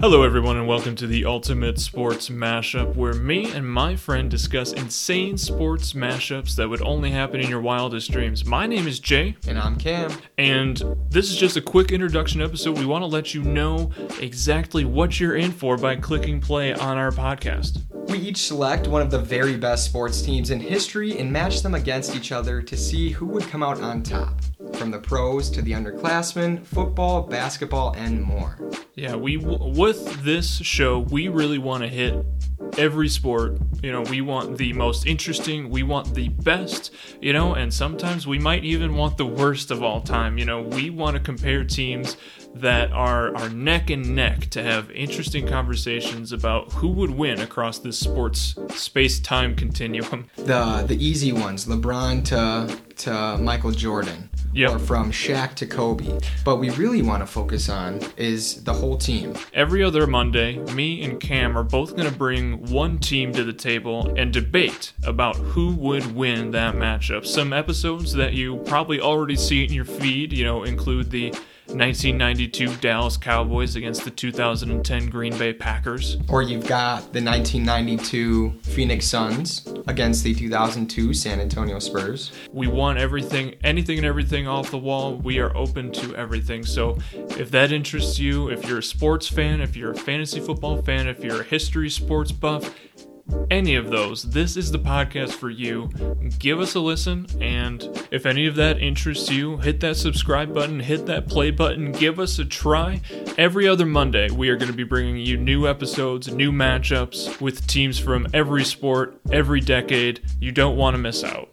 Hello, everyone, and welcome to the Ultimate Sports Mashup, where me and my friend discuss insane sports mashups that would only happen in your wildest dreams. My name is Jay, And I'm Cam. and this is just a quick introduction episode. We want to let you know exactly what you're in for by clicking play on our podcast. We each select one of the very best sports teams in history and match them against each other to see who would come out on top. From the pros to the underclassmen, football, basketball, and more. Yeah, we with this show, we really want to hit every sport. You know, we want the most interesting, we want the best, you know, and sometimes we might even want the worst of all time. You know, we want to compare teams that are are neck and neck to have interesting conversations about who would win across this sports space-time continuum. The the easy ones, LeBron to to Michael Jordan. Yep. Or from Shaq to Kobe. But we really want to focus on is the whole team. Every other Monday, me and Cam are both going to bring one team to the table and debate about who would win that matchup. Some episodes that you probably already see in your feed, you know, include the 1992 Dallas Cowboys against the 2010 Green Bay Packers. Or you've got the 1992 Phoenix Suns against the 2002 San Antonio Spurs. We want everything, anything and everything off the wall. We are open to everything. So if that interests you, if you're a sports fan, if you're a fantasy football fan, if you're a history sports buff, any of those, this is the podcast for you. Give us a listen, and if any of that interests you, hit that subscribe button, hit that play button, give us a try. Every other Monday, we are going to be bringing you new episodes, new matchups with teams from every sport, every decade. You don't want to miss out.